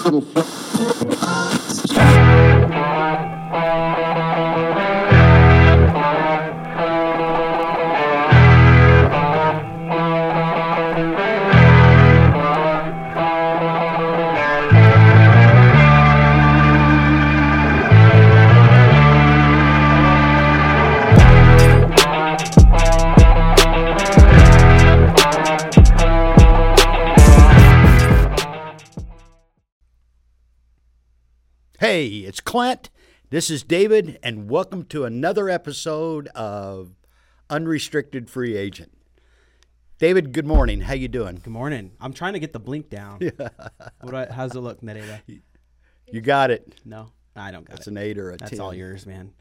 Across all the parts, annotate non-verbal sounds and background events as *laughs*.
ハハハハ。Clint. This is David, and welcome to another episode of Unrestricted Free Agent. David, good morning. How you doing? Good morning. I'm trying to get the blink down. *laughs* what? I, how's it look, Nedada? You got it. No, I don't got It's it. That's an eight or a That's 10. all yours, man.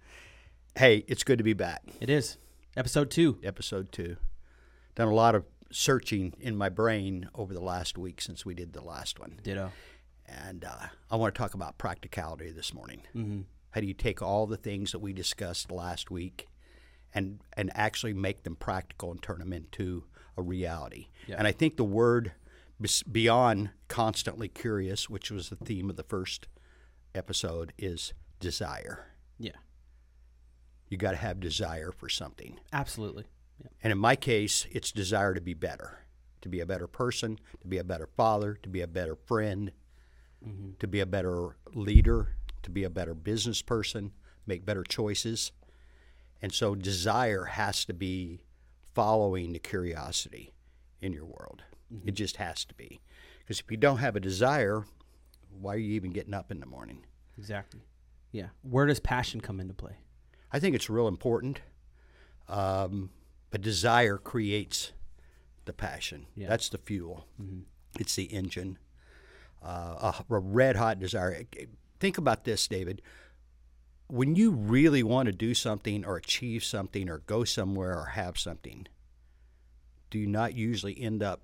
Hey, it's good to be back. It is episode two. Episode two. Done a lot of searching in my brain over the last week since we did the last one. Ditto. And uh, I want to talk about practicality this morning. Mm-hmm. How do you take all the things that we discussed last week and and actually make them practical and turn them into a reality? Yeah. And I think the word beyond constantly curious, which was the theme of the first episode, is desire. Yeah, You got to have desire for something. absolutely. Yeah. And in my case, it's desire to be better, to be a better person, to be a better father, to be a better friend, Mm-hmm. to be a better leader, to be a better business person, make better choices. And so desire has to be following the curiosity in your world. Mm-hmm. It just has to be. Because if you don't have a desire, why are you even getting up in the morning? Exactly. Yeah. Where does passion come into play? I think it's real important. Um, but desire creates the passion. Yeah. That's the fuel. Mm-hmm. It's the engine. Uh, a, a red hot desire. Think about this, David. When you really want to do something or achieve something or go somewhere or have something, do you not usually end up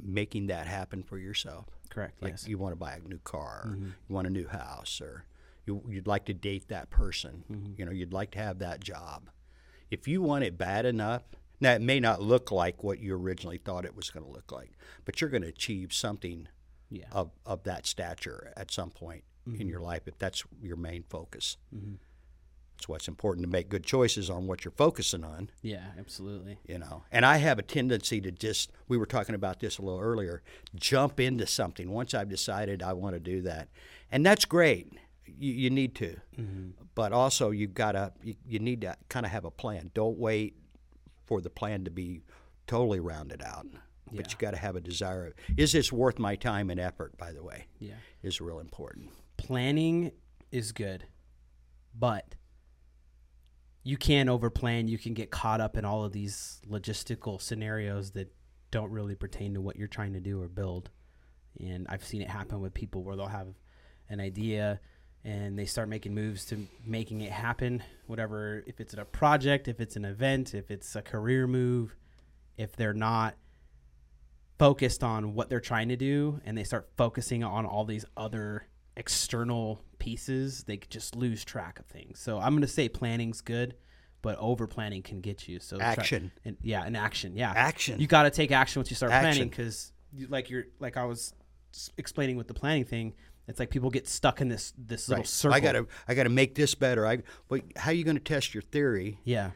making that happen for yourself? Correct. Like yes. you want to buy a new car, or you want a new house, or you, you'd like to date that person. You know, you'd like to have that job. If you want it bad enough, now it may not look like what you originally thought it was going to look like, but you're going to achieve something Yeah. of, of that stature at some point in mm-hmm. your life if that's your main focus. Mm-hmm. That's why it's important to make good choices on what you're focusing on yeah. Absolutely. you know and i have a tendency to just we were talking about this a little earlier jump into something once i've decided i want to do that and that's great you, you need to mm-hmm. but also you've got to you, you need to kind of have a plan don't wait for the plan to be totally rounded out but Yeah. you got to have a desire is this worth my time and effort by the way Yeah. is real important Planning is good, but you can't overplan. You can get caught up in all of these logistical scenarios that don't really pertain to what you're trying to do or build. And I've seen it happen with people where they'll have an idea and they start making moves to making it happen. Whatever, if it's a project, if it's an event, if it's a career move, if they're not focused on what they're trying to do and they start focusing on all these other external pieces, they just lose track of things. So I'm going to say planning's good, but over planning can get you. So try- Action. and yeah, and action. Yeah, Action. You got to take action once you start planning Action. because, like you're like I was explaining with the planning thing. It's like people get stuck in this this little Right. circle. i got to i got to make this better i but how are you going to test your theory Yeah.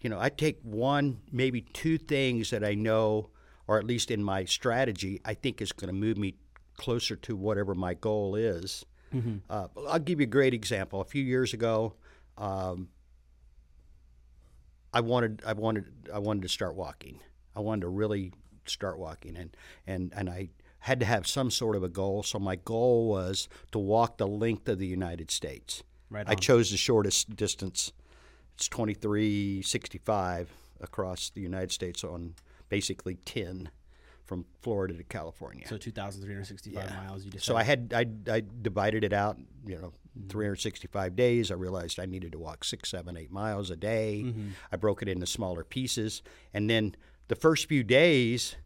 you know, I take one, maybe two things that I know, or at least in my strategy, I think is going to move me closer to whatever my goal is. Uh, I'll give you a great example. A few years ago, um, I wanted, I wanted, I wanted to start walking. I wanted to really start walking, and and and I had to have some sort of a goal. So my goal was to walk the length of the United States. Right I chose the shortest distance. It's 2365 across the United States on basically 10 from Florida to California. So 2,365 miles. You just So I had I, I divided it out, you know, 365 days. I realized I needed to walk six, seven, eight miles a day. I broke it into smaller pieces, and then the first few days,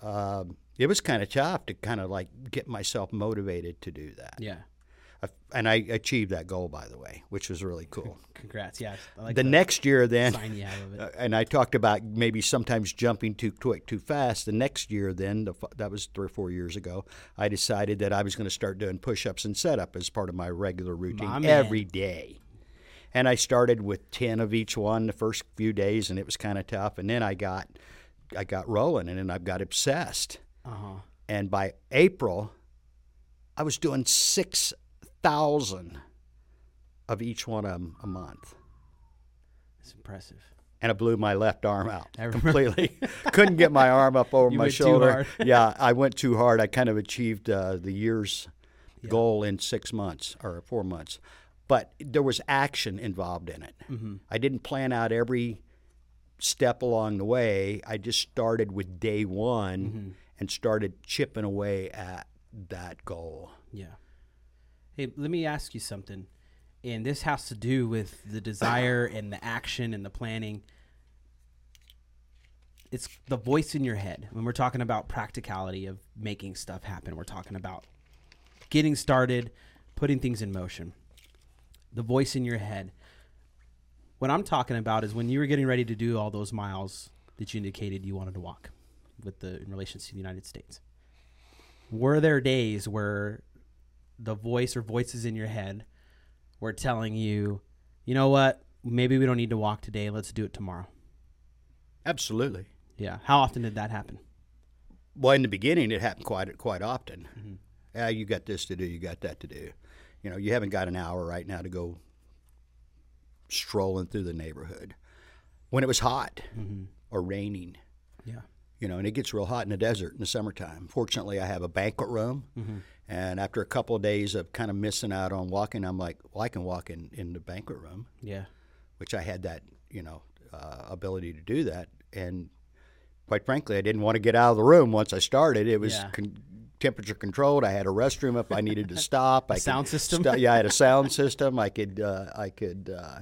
um, it was kind of tough to kind of like get myself motivated to do that. yeah. And I achieved that goal, by the way, which was really cool. *laughs* Congrats. Yeah. I like the next year, then, sign you have of it. uh, and I talked about maybe sometimes jumping too quick, too fast. The next year, then, the, that was three or four years ago, I decided that I was going to start doing push ups and setup as part of my regular routine My every day. And I started with 10 of each one the first few days, and it was kind of tough. And then I got, I got rolling, and then I got obsessed. Uh huh. And by April, I was doing 6,000 of each one of them a month. It's impressive. and it blew my left arm out completely. *laughs* Couldn't get my arm up over *laughs* You my shoulder. *laughs* yeah, I went too hard. I kind of achieved uh, the year's Yeah. goal in six months or four months, but there was action involved in it. Mm-hmm. I didn't plan out every step along the way. I just started with day one Mm-hmm. and started chipping away at that goal. Yeah. Hey, let me ask you something. And this has to do with the desire and the action and the planning. It's the voice in your head. When we're talking about practicality of making stuff happen, we're talking about getting started, putting things in motion. The voice in your head. What I'm talking about is when you were getting ready to do all those miles that you indicated you wanted to walk with the in relation to the United States. Were there days where the voice or voices in your head were telling you, you know what, maybe we don't need to walk today, let's do it tomorrow? Absolutely. Yeah. How often did that happen? Well, in the beginning, it happened quite quite often. Mm-hmm. Yeah, you got this to do, you got that to do. You know, you haven't got an hour right now to go strolling through the neighborhood. When it was hot Mm-hmm. or raining, Yeah. you know, and it gets real hot in the desert in the summertime. Fortunately, I have a banquet room, Mm-hmm. And after a couple of days of kind of missing out on walking, I'm like, well, I can walk in, in the banquet room, Yeah. which I had that, you know, uh, ability to do that. And quite frankly, I didn't want to get out of the room once I started. It was Yeah. con- temperature controlled. I had a restroom if I needed to *laughs* stop. I could sound system? sto- yeah, I had a *laughs* sound system. I could uh, I could uh,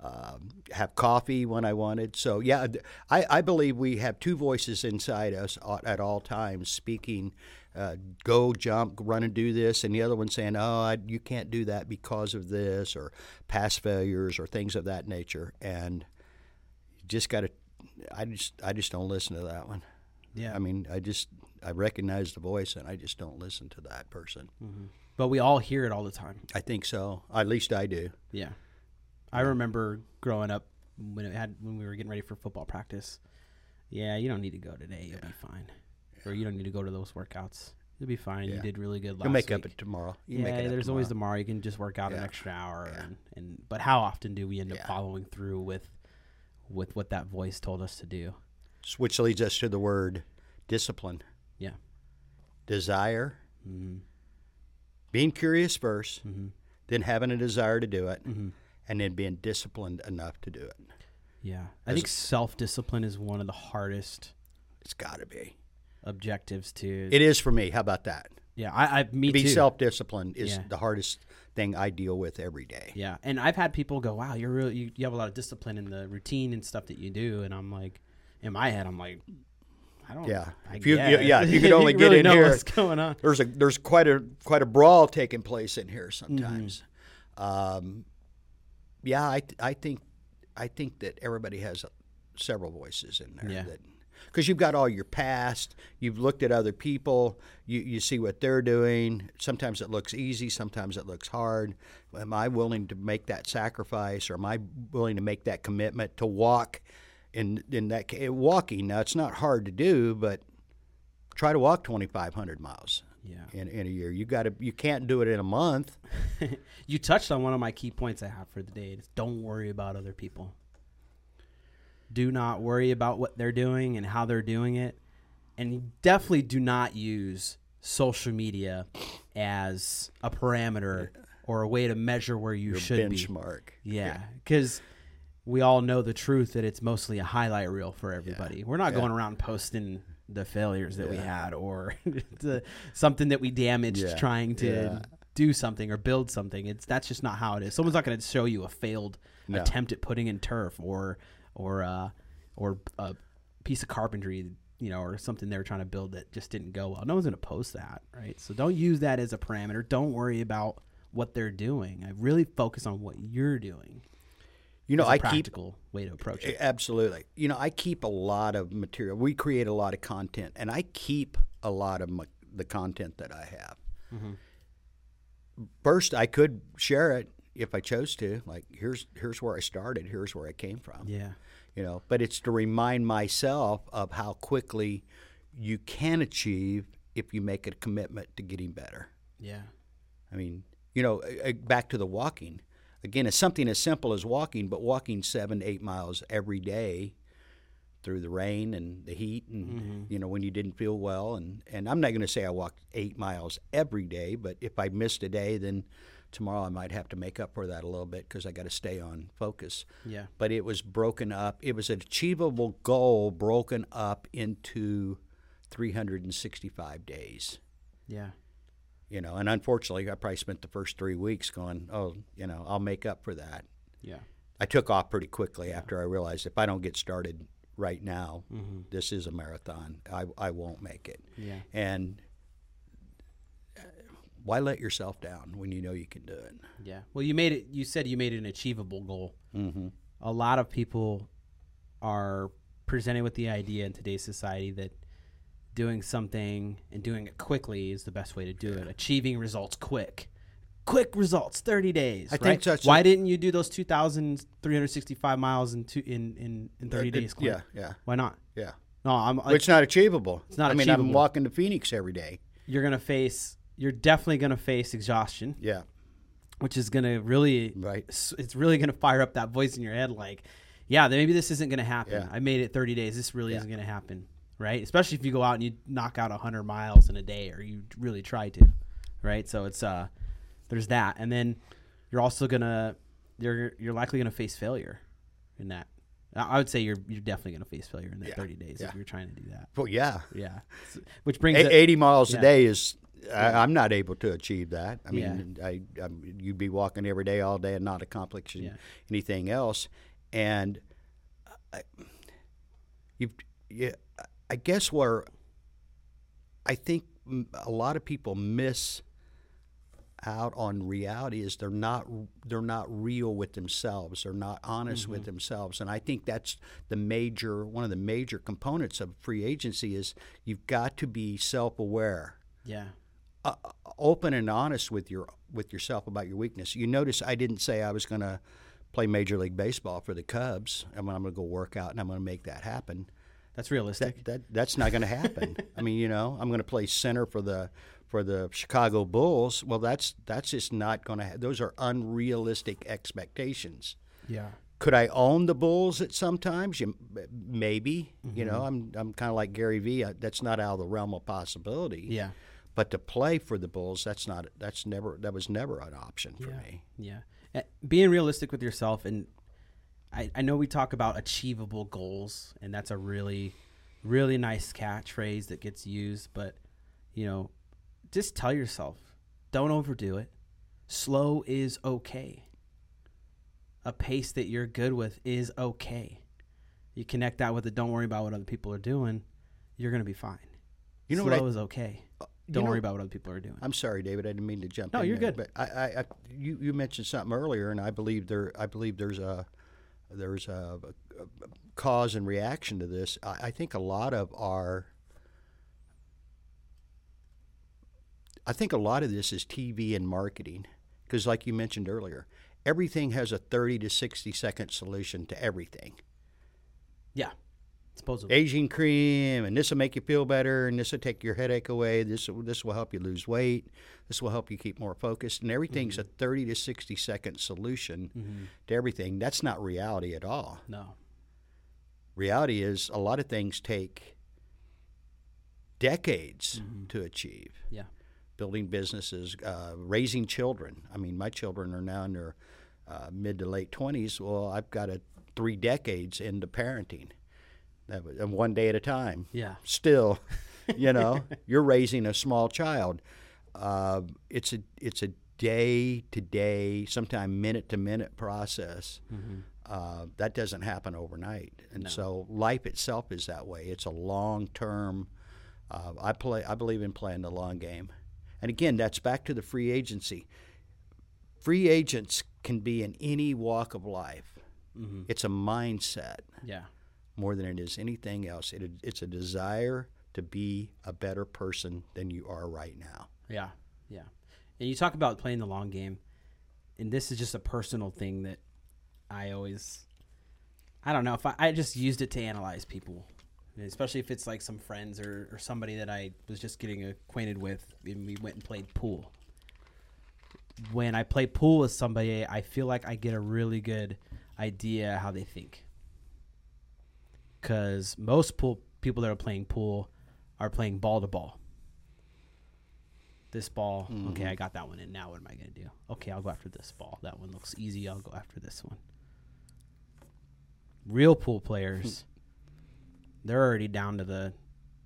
um, have coffee when I wanted. So yeah, I, I believe we have two voices inside us at all times speaking. Uh, go jump, run and do this, and the other one saying, "Oh, I, you can't do that because of this, or past failures, or things of that nature." And you just got to. I just I just don't listen to that one. Yeah. I mean, I just I recognize the voice, and I just don't listen to that person. but we all hear it all the time. I think so. At least I do. Yeah. I remember growing up when it had when we were getting ready for football practice. Yeah, you don't need to go today. You'll be fine. Or you don't need to go to those workouts. You'll be fine. You did really good last You'll make week. up it tomorrow. You yeah, make it there's always tomorrow. tomorrow. You can just work out an extra hour, Yeah. and, and but how often do we end up following through with with what that voice told us to do? which leads us to the word discipline, Yeah. desire, Mm-hmm. being curious 1st Mm-hmm. then having a desire to do it, Mm-hmm. and then being disciplined enough to do it. Yeah, I As- think self discipline is one of the hardest It's got to be. Objectives to. It is for me. How about that? yeah, I, I me to be too. self-disciplined is Yeah. the hardest thing I deal with every day. Yeah, and I've had people go, "Wow, you're really you, you have a lot of discipline in the routine and stuff that you do," and I'm like, in my head, I'm like, I don't. Yeah. I If you- guess. yeah, if you *laughs* could only get really in here- what's going on. There's a there's quite a quite a brawl taking place in here sometimes. Mm-hmm. Um, yeah, I I think I think that everybody has several voices in there. Yeah. That because you've got all your past, you've looked at other people, you you see what they're doing. Sometimes it looks easy, sometimes it looks hard. Am I willing to make that sacrifice, or am I willing to make that commitment to walk? In in that walking now, it's not hard to do, but try to walk 2,500 miles Yeah. in, in a year. You got to you can't do it in a month. *laughs* you touched on one of my key points I have for the day. It's don't worry about other people. Do not worry about what they're doing and how they're doing it. And you definitely do not use social media as a parameter or a way to measure where you Your should be. benchmark. Yeah, because we all know the truth that it's mostly a highlight reel for everybody. We're not Yeah. going around posting the failures that we had or *laughs* the, something that we damaged Yeah. trying to Yeah. do something or build something. It's that's just not how it is. Someone's not going to show you a failed No. attempt at putting in turf or or uh, or a piece of carpentry. You know, or something they were trying to build that just didn't go well. No one's going to post that, right? So don't use that as a parameter. Don't worry about what they're doing. I really focus on what you're doing. You know, I keep practical way to approach it. Absolutely. You know, I keep a lot of material. We create a lot of content, and I keep a lot of my, the content that I have. Mm-hmm. First, I could share it if I chose to. Like, here's here's where I started. Here's where I came from. Yeah. You know, but it's to remind myself of how quickly you can achieve if you make a commitment to getting better. Yeah. I mean, you know, back to the walking. Again, it's something as simple as walking, but walking seven, eight miles every day through the rain and the heat, and Mm-hmm. you know when you didn't feel well. And and I'm not going to say I walked eight miles every day, but if I missed a day, then tomorrow I might have to make up for that a little bit because I got to stay on focus. Yeah. But it was broken up. It was an achievable goal broken up into 365 days Yeah. you know and unfortunately i probably spent the first three weeks going oh you know i'll make up for that Yeah. i took off pretty quickly after i realized if i don't get started right now Mm-hmm. this is a marathon I, I won't make it Yeah. and why let yourself down when you know you can do it Yeah. Well, you made it. You said you made it an achievable goal. mm-hmm. A lot of people are presented with the idea in today's society that doing something and doing it quickly is the best way to do it. Achieving results quick. Quick results, 30 days. I think right? that's Why a- didn't you do those 2,365 miles in, two, in, in, in 30 days? Clint? Yeah yeah Why not? yeah No, I'm. But it's not achievable It's not i mean i'm walking to phoenix every day you're gonna face. You're definitely gonna face exhaustion, yeah. Which is gonna really right. it's really going to fire up that voice in your head like yeah maybe this isn't going to happen. Yeah. i made it 30 days. This really Yeah. isn't going to happen right? Especially if you go out and you knock out 100 miles in a day or you really try to right? So it's uh there's that. And then you're also going to you're you're likely going to face failure in that I would say you're you're definitely going to face failure in that Yeah. 30 days Yeah. if you're trying to do that. well yeah Yeah, which brings A- it, 80 miles yeah. a day is I, I'm not able to achieve that. I mean, I, I you'd be walking every day all day and not accomplishing anything else. And I, you, yeah, I guess where I think a lot of people miss out on reality is they're not they're not real with themselves. They're not honest with themselves, and I think that's the major one of the major components of free agency is you've got to be self aware yeah, uh, open and honest with your with yourself about your weakness. You notice I didn't say I was going to play Major League Baseball for the Cubs. Mean, I'm going to go work out and I'm going to make that happen. that's realistic. That, that that's not going to happen. *laughs* I mean, you know, I'm going to play center for the for the Chicago Bulls. Well, that's that's just not going to. Ha- those are unrealistic expectations. yeah, Could I own the Bulls at some times? You, maybe. You know, I'm I'm kind of like Gary Vee. I- That's not out of the realm of possibility. yeah, But to play for the Bulls, that's not that's never that was never an option for Yeah. me. Yeah. Uh, Being realistic with yourself. And I, I know we talk about achievable goals, and that's a really, really nice catchphrase that gets used. But, you know, just tell yourself don't overdo it. Slow is okay. A pace that you're good with is okay. You connect that with it. Don't worry about what other people are doing. You're going to be fine. You know Slow what I- is okay. Uh, you Don't know- worry about what other people are doing. I'm sorry, David. I didn't mean to jump. No, in you're there, good. But I, I, I you, you mentioned something earlier, and I believe there I believe there's a there's a, a cause and reaction to this. I, I think a lot of our I think a lot of this is TV and marketing because, like you mentioned earlier, everything has a 30 to 60 second solution to everything. yeah. Supposedly. aging cream, and this will make you feel better, and this will take your headache away. This will, this will help you lose weight. This will help you keep more focused. And everything's a 30 to 60 second solution Mhm. to everything. That's not reality at all. No. Reality is a lot of things take decades Mm-hmm. to achieve. Yeah. Building businesses, uh, raising children. I mean, my children are now in their uh, mid to late 20s. Well, I've got a three decades into parenting. That was, and one day at a time Yeah. still, *laughs* you know, you're raising a small child. Uh, it's a it's a day to day, sometimes minute to minute process. Uh, that doesn't happen overnight, and No. so life itself is that way. It's a long term. Uh, I play. I believe in playing the long game, and again, that's back to the free agency. free agents can be in any walk of life. Mm-hmm. It's a mindset Yeah. more than it is anything else. It, it's a desire to be a better person than you are right now. Yeah, yeah. And you talk about playing the long game, and this is just a personal thing that I always, I don't know if I, I just used it to analyze people, especially if it's like some friends or, or somebody that I was just getting acquainted with, and we went and played pool. When I play pool with somebody, I feel like I get a really good idea how they think. Because most pool people that are playing pool are playing ball to ball this ball. Mm-hmm. Okay, I got that one in. Now what am I going to do? Okay, I'll go after this ball. That one looks easy. I'll go after this one. Real pool players, hmm. They're already down to the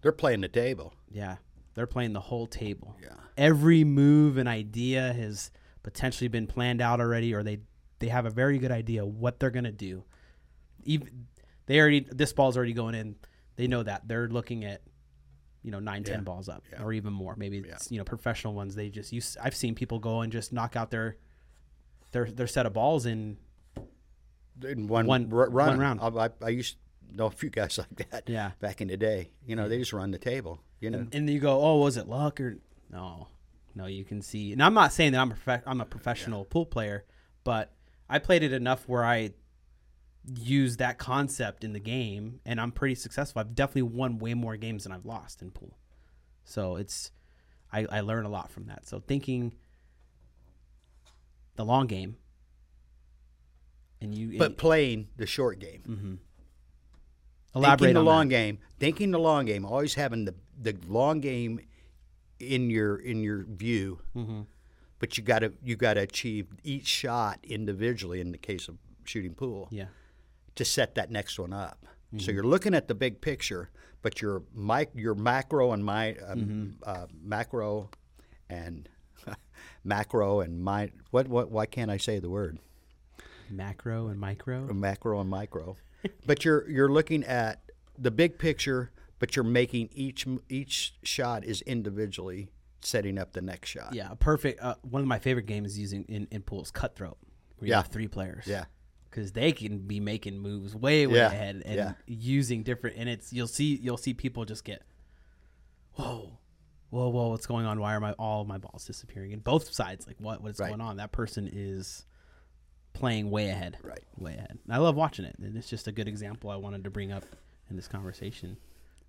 They're playing the table. yeah. They're playing the whole table. Yeah. Every move and idea has potentially been planned out already, or they they have a very good idea what they're going to do. Even they already this ball's already going in. They know that they're looking at you know nine ten Yeah. balls up Yeah. or even more. Maybe Yeah. it's you know professional ones. They just use. I've seen people go and just knock out their their their set of balls in In one, One- r- run. one round. I, I, I used know a *laughs* few guys like that Yeah. back in the day. You know, they just run the table. You know, and, and you go, oh, was it luck or no? No, you can see. And I'm not saying that I'm a prof- I'm a professional pool player, but I played it enough where I use that concept in the game, and I'm pretty successful. I've definitely won way more games than I've lost in pool. So it's I, I learn a lot from that. So thinking the long game, and you but and- playing the short game. Mm-hmm. Elaborate thinking the on long that. game, thinking the long game, always having the the long game in your in your view. Mm-hmm. But you got to you got to achieve each shot individually. In the case of shooting pool, Yeah, to set that next one up. So Mm-hmm. you're looking at the big picture, but your mic, your macro and my um, Mm-hmm. uh, macro and *laughs* macro and my what what why can't I say the word macro and micro. macro and micro? *laughs* but you're you're looking at the big picture, but you're making each each shot is individually setting up the next shot. Yeah, a perfect. Uh, one of my favorite games using in, in pools, cutthroat. Where you Yeah. have three players. Yeah. because they can be making moves way way Yeah, ahead and yeah. using different. And it's you'll see you'll see people just get, whoa, whoa, whoa, what's going on? Why are my all my balls disappearing? And both sides, like what what's Right. going on? That person is playing way ahead. Right. way ahead. I love watching it, and it's just a good example I wanted to bring up in this conversation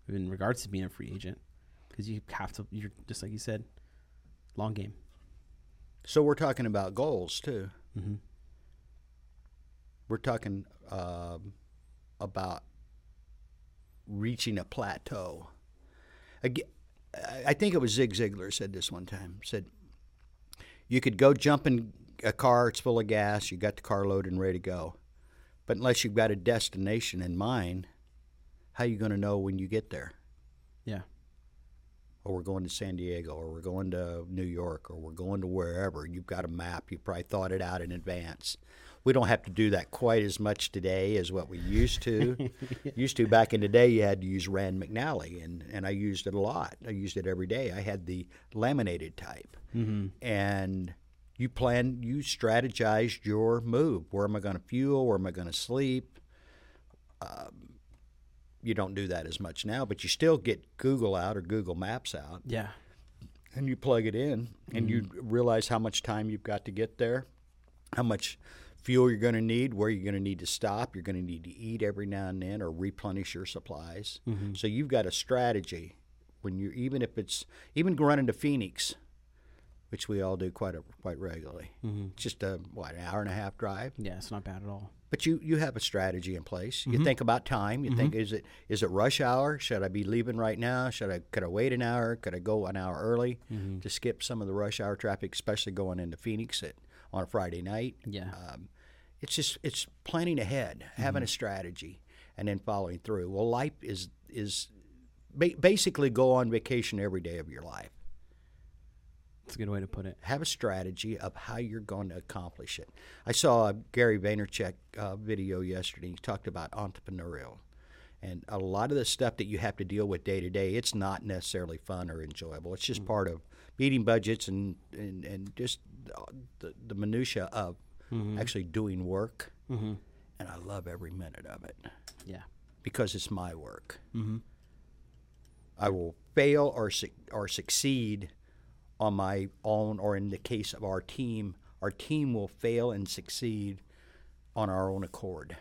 in regards to being a free agent because you have to. You're just like you said, long game. So we're talking about goals too. Mm-hmm. We're talking um, about reaching a plateau. Again, I- think it was Zig Ziglar said this one time. Said you could go jump in a car, it's full of gas, you got the car loaded and ready to go, but unless you've got a destination in mind, how are you going to know when you get there? Yeah. or we're going to San Diego, or we're going to New York, or we're going to wherever. You've got a map. You probably thought it out in advance. We don't have to do that quite as much today as what we used to. *laughs* used to back in the day, you had to use Rand McNally, and, and I used it a lot. I used it every day. I had the laminated type, Mm-hmm. and you plan, you strategized your move. Where am I going to fuel? Where am I going to sleep? Um, you don't do that as much now, but you still get Google out or Google Maps out Yeah. and you plug it in and you mm. realize how much time you've got to get there, how much fuel you're going to need, where you're going to need to stop, you're going to need to eat every now and then or replenish your supplies. Mm-hmm. So you've got a strategy when you even if it's even running to Phoenix, which we all do quite a, quite regularly. It's just a what an hour and a half drive. Yeah, it's not bad at all. But you, you have a strategy in place. You mm-hmm. think about time. You think mm-hmm. is it is it rush hour? Should I be leaving right now? Should I could I wait an hour? Could I go an hour early to skip some of the rush hour traffic, especially going into Phoenix at, on a Friday night? Yeah. Um, it's just it's planning ahead, having a strategy, and then following through. Well, life is is ba- basically go on vacation every day of your life. That's a good way to put it. have a strategy of how you're going to accomplish it. I saw a Gary Vaynerchuk uh, video yesterday. He talked about entrepreneurial. And a lot of the stuff that you have to deal with day to day, it's not necessarily fun or enjoyable. It's just part of meeting budgets and and, and just the, the minutia of actually doing work. Mm-hmm. And I love every minute of it Yeah. because it's my work. Mm-hmm. I will fail or suc or succeed on my own, or in the case of our team, our team will fail and succeed on our own accord.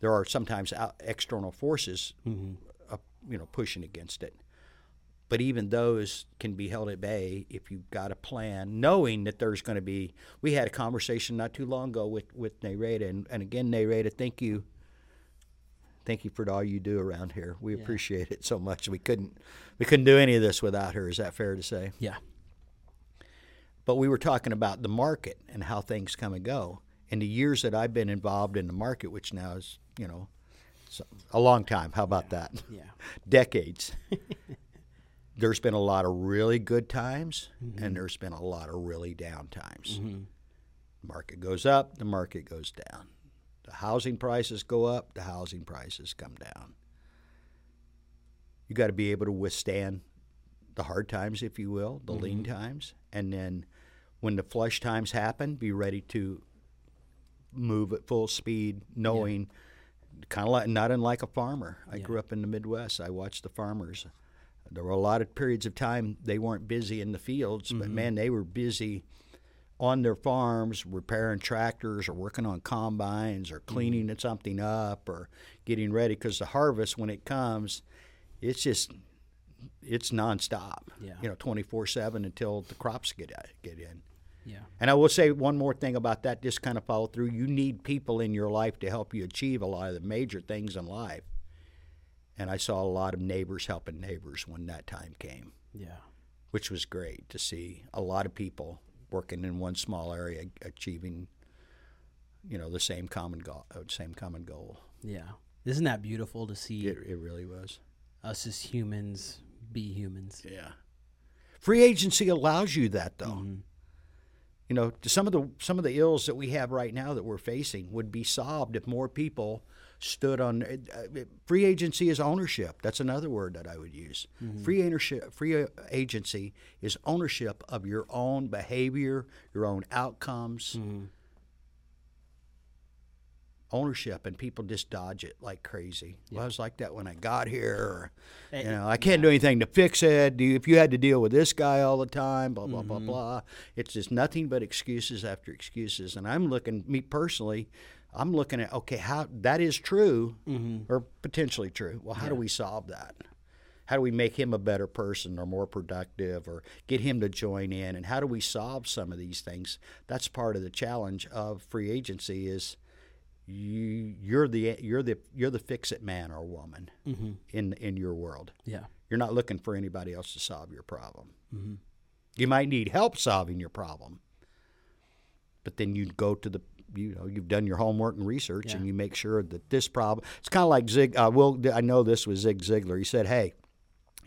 There are sometimes external forces, uh, you know, pushing against it. But even those can be held at bay if you've got a plan, knowing that there's going to be. We had a conversation not too long ago with with Nareda, and, and again, Nareda, thank you thank you for all you do around here. We Yeah. appreciate it so much. We couldn't we couldn't do any of this without her. Is that fair to say? Yeah. But we were talking about the market and how things come and go. In the years that I've been involved in the market, which now is you know a long time. How about that? Yeah. *laughs* Decades. *laughs* there's been a lot of really good times, mm-hmm. and there's been a lot of really down times. Mm-hmm. Market goes up, the market goes down. The housing prices go up, the housing prices come down. You got to be able to withstand the hard times, if you will, the lean mm-hmm. times, and then when the flush times happen, be ready to move at full speed, knowing kind of like not unlike a farmer. I Yeah. grew up in the Midwest. I watched the farmers. There were a lot of periods of time they weren't busy in the fields, but mm-hmm. man, they were busy on their farms repairing tractors or working on combines or mm-hmm. cleaning something up or getting ready because the harvest when it comes it's just it's nonstop Yeah. you know 24-7 until the crops get uh, get in Yeah. and I will say one more thing about that, just kind of follow through. You need people in your life to help you achieve a lot of the major things in life. And I saw a lot of neighbors helping neighbors when that time came, Yeah. which was great to see a lot of people working in one small area achieving, you know, the same common goal. uh, Same common goal. Yeah. Isn't that beautiful to see It, it really was. us as humans be humans? Yeah. Free agency allows you that, though. Mhm. You know, some of the some of the ills that we have right now that we're facing would be solved if more people stood on. Uh, uh, free agency is ownership. That's another word that I would use. Free ownership. Free uh, agency is ownership of your own behavior, your own outcomes. Ownership, and people just dodge it like crazy. Well, I was like that when I got here. Or, you know, I can't do anything to fix it. Do you- If you had to deal with this guy all the time, blah blah blah blah. It's just nothing but excuses after excuses. And I'm looking, me personally, I'm looking at okay, how that is true mm-hmm. or potentially true. Well, how do we solve that? How do we make him a better person or more productive or get him to join in? And how do we solve some of these things? That's part of the challenge of free agency is you you're the you're the you're the fix it man or woman mm-hmm. in in your world. Yeah. You're not looking for anybody else to solve your problem. Mm-hmm. You might need help solving your problem, but then you go to the you know you've done your homework and research, and you make sure that this problem. It's kind of like Zig. Uh, Will I know this was Zig Ziglar. He said, "Hey,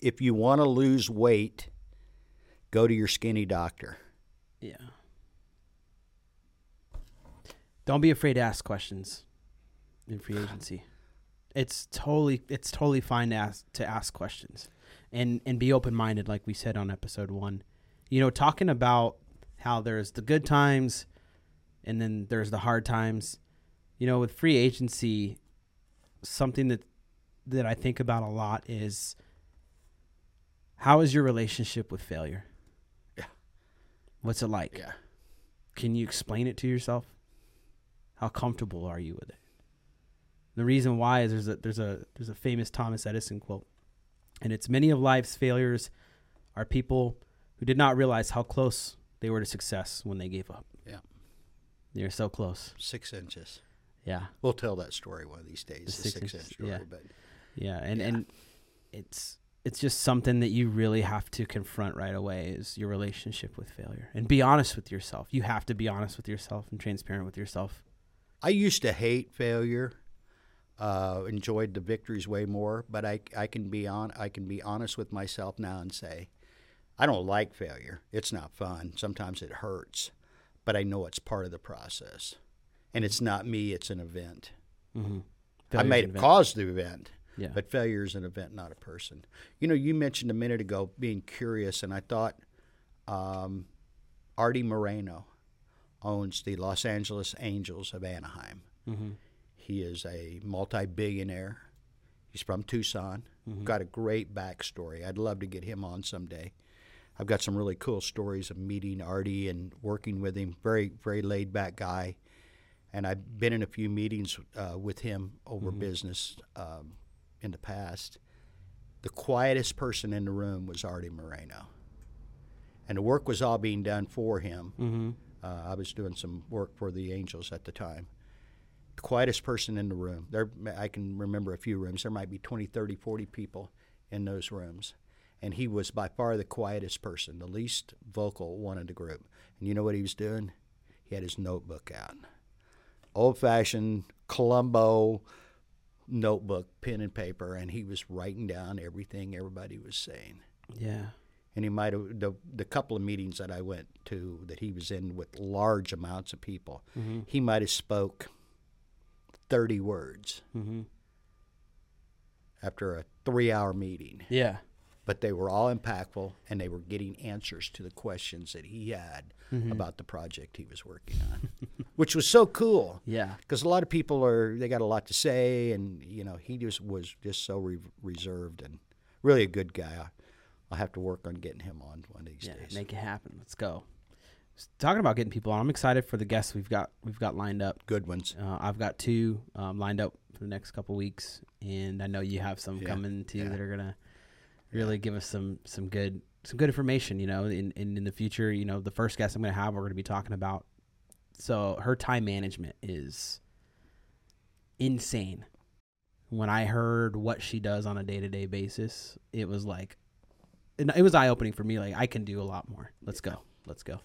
if you want to lose weight, go to your skinny doctor." Yeah. Don't be afraid to ask questions in free agency. It's totally it's totally fine to ask to ask questions. And and be open minded like we said on episode 1. You know, talking about how there's the good times and then there's the hard times. You know, with free agency something that that I think about a lot is how is your relationship with failure? Yeah. What's it like? Yeah. Can you explain it to yourself? How comfortable are you with it? The reason why is there's a there's a there's a famous Thomas Edison quote, and it's many of life's failures are people who did not realize how close they were to success when they gave up. They're so close. Six inches. Yeah, We'll tell that story one of these days. The The six six, inches, inch story, yeah. but yeah, and Yeah. and it's it's just something that you really have to confront right away is your relationship with failure and be honest with yourself. You have to be honest with yourself and transparent with yourself. I used to hate failure. Uh, enjoyed the victories way more, but I, I can be on I can be honest with myself now and say, I don't like failure. It's not fun. Sometimes it hurts, but I know it's part of the process, and it's not me. It's an event. Mm-hmm. I may have caused the event, Yeah. but failure is an event, not a person. You know, you mentioned a minute ago being curious, and I thought um, Arte Moreno owns the Los Angeles Angels of Anaheim. Mm-hmm. He is a multi-billionaire. He's from Tucson. Mm-hmm. Got a great backstory. I'd love to get him on someday. I've got some really cool stories of meeting Arte and working with him. Very, very laid-back guy. And I've been in a few meetings uh, with him over business um, in the past. The quietest person in the room was Arte Moreno, and the work was all being done for him. Mm-hmm. Uh, I was doing some work for the Angels at the time. The quietest person in the room. There, I can remember a few rooms. There might be 20, 30, 40 people in those rooms. And he was by far the quietest person, the least vocal one in the group. And you know what he was doing? He had his notebook out. Old fashioned Columbo notebook, pen and paper, and he was writing down everything everybody was saying Yeah. and he might have the, the couple of meetings that I went to that he was in with large amounts of people. Mm-hmm. He might have spoke thirty words Mm-hmm. after a three-hour meeting, Yeah. But they were all impactful and they were getting answers to the questions that he had Mm-hmm. about the project he was working on, *laughs* which was so cool. Yeah. Because a lot of people are they got a lot to say, and you know he just was just so re- reserved and really a good guy. I, I'll have to work on getting him on one of these Yeah. days. Make it happen. Let's go. Talking about getting people on, I'm excited for the guests we've got we've got lined up. Good ones. Uh, I've got two um, lined up for the next couple weeks, and I know you have some Yeah, coming too yeah. that are gonna really give us some some good some good information. You know, in, in in the future, you know, the first guest I'm gonna have, we're gonna be talking about. So her time management is insane. When I heard what she does on a day to day basis, it was like, it it was eye opening for me. Like I can do a lot more. Let's go. Let's go.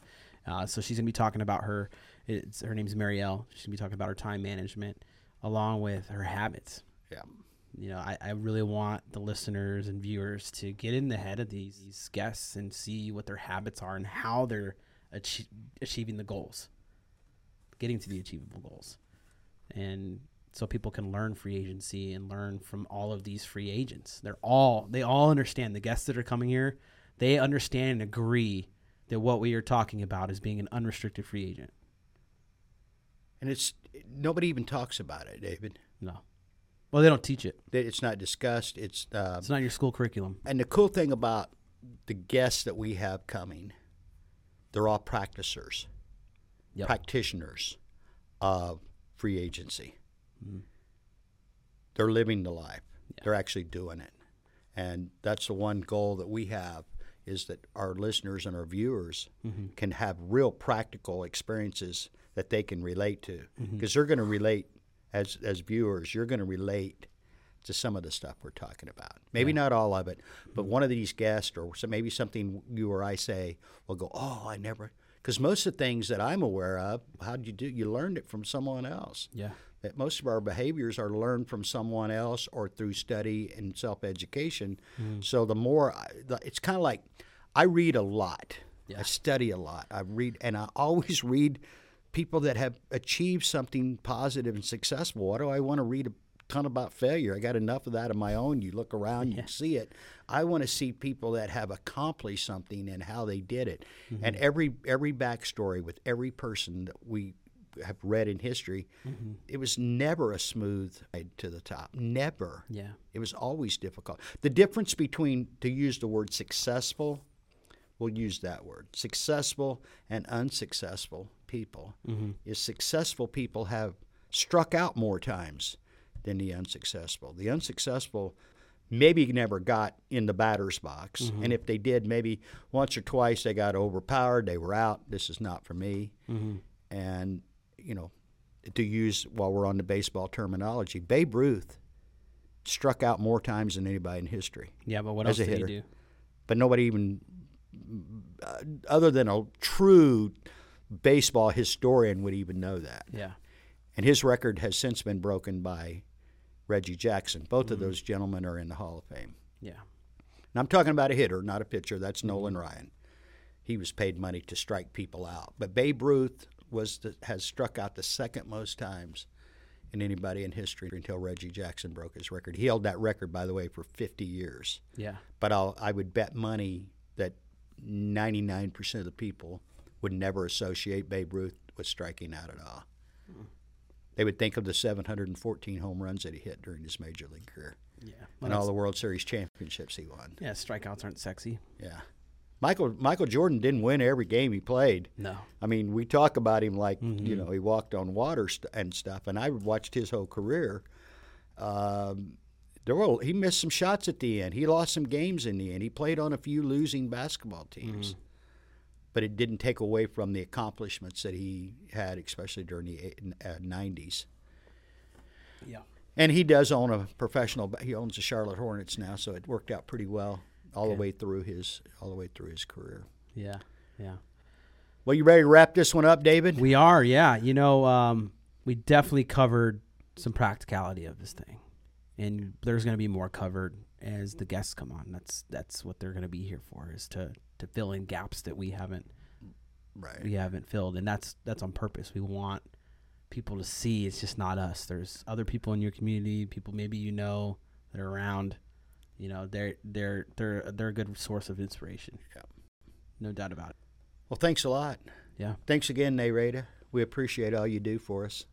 Uh, so she's gonna be talking about her. It's her name's Marielle. She's gonna be talking about her time management along with her habits. Yeah. You know, I, I really want the listeners and viewers to get in the head of these, these guests and see what their habits are and how they're achie- achieving the goals, getting to the achievable goals, and so people can learn free agency and learn from all of these free agents. They're all they all understand the guests that are coming here. They understand and agree that what we are talking about is being an unrestricted free agent. And it's nobody even talks about it, David. No, well they don't teach it. It's not discussed. It's uh, It's not your school curriculum. and the cool thing about the guests that we have coming, they're all practicers, Yep. practitioners of free agency. Mm-hmm. They're living the life. They're actually doing it, and that's the one goal that we have is that our listeners and our viewers Mm-hmm. can have real practical experiences that they can relate to Mm-hmm. because they're going to relate as as viewers you're going to relate to some of the stuff we're talking about maybe not all of it but one of these guests or so maybe something you or i say will go oh i never because most of the things that i'm aware of how would you do you learned it from someone else Yeah. that most of our behaviors are learned from someone else or through study and self-education. Mm. So the more I, the, it's kind of like I read a lot. Yeah. I study a lot. I read and I always *laughs* read people that have achieved something positive and successful. Why do I want to read a ton about failure? I got enough of that of my own. You look around, you see it. I want to see people that have accomplished something and how they did it. And mm-hmm. every every backstory with every person that we have read in history, mm-hmm. it was never a smooth ride to the top. Never. Yeah. It was always difficult. The difference between, to use the word successful, we'll use that word, successful and unsuccessful people, mm-hmm. is successful people have struck out more times than the unsuccessful. The unsuccessful maybe never got in the batter's box. Mm-hmm. And if they did, maybe once or twice they got overpowered, they were out. This is not for me. Mm-hmm. And, you know, to use while we're on the baseball terminology, Babe Ruth struck out more times than anybody in history. Yeah, but what else did he do? But nobody even, uh, other than a true baseball historian, would even know that. Yeah. And his record has since been broken by Reggie Jackson. Both Mm-hmm. of those gentlemen are in the Hall of Fame. Yeah. And I'm talking about a hitter, not a pitcher. That's Mm-hmm. Nolan Ryan. He was paid money to strike people out. But Babe Ruth was the, has struck out the second most times in anybody in history until Reggie Jackson broke his record. He held that record, by the way, for 50 years. Yeah. But I'll, I would bet money that 99% of the people would never associate Babe Ruth with striking out at all. They would think of the 714 home runs that he hit during his major league career Yeah. and all the World Series championships he won. yeah, strikeouts aren't sexy. Yeah. Michael Michael Jordan didn't win every game he played. No. I mean, we talk about him like you Mm-hmm. know he walked on water st- and stuff, and I watched his whole career. Um, there were he missed some shots at the end. He lost some games in the end. He played on a few losing basketball teams, Mm-hmm. But it didn't take away from the accomplishments that he had, especially during the uh, '90s. Yeah. And he does own a professional. He owns the Charlotte Hornets now, so it worked out pretty well all Okay. the way through his all the way through his career. Yeah. Yeah. Well, you ready to wrap this one up, David? We are, yeah. You know, um, we definitely covered some practicality of this thing, and there's going to be more covered as the guests come on. That's that's what they're going to be here for, is to to fill in gaps that we haven't right. we haven't filled, and that's that's on purpose. We want people to see it's just not us. There's other people in your community, people maybe you know that are around. You know, they're they're they're they're a good source of inspiration. Yeah. no doubt about it. Well, thanks a lot. Yeah. Thanks again, Narada. We appreciate all you do for us.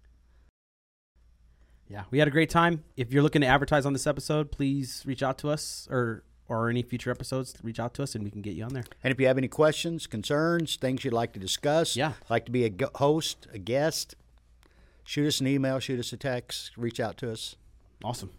Yeah, we had a great time. If you're looking to advertise on this episode, please reach out to us or or any future episodes, reach out to us and we can get you on there. And if you have any questions, concerns, things you'd like to discuss, Yeah. like to be a host, a guest, shoot us an email, shoot us a text, reach out to us. Awesome.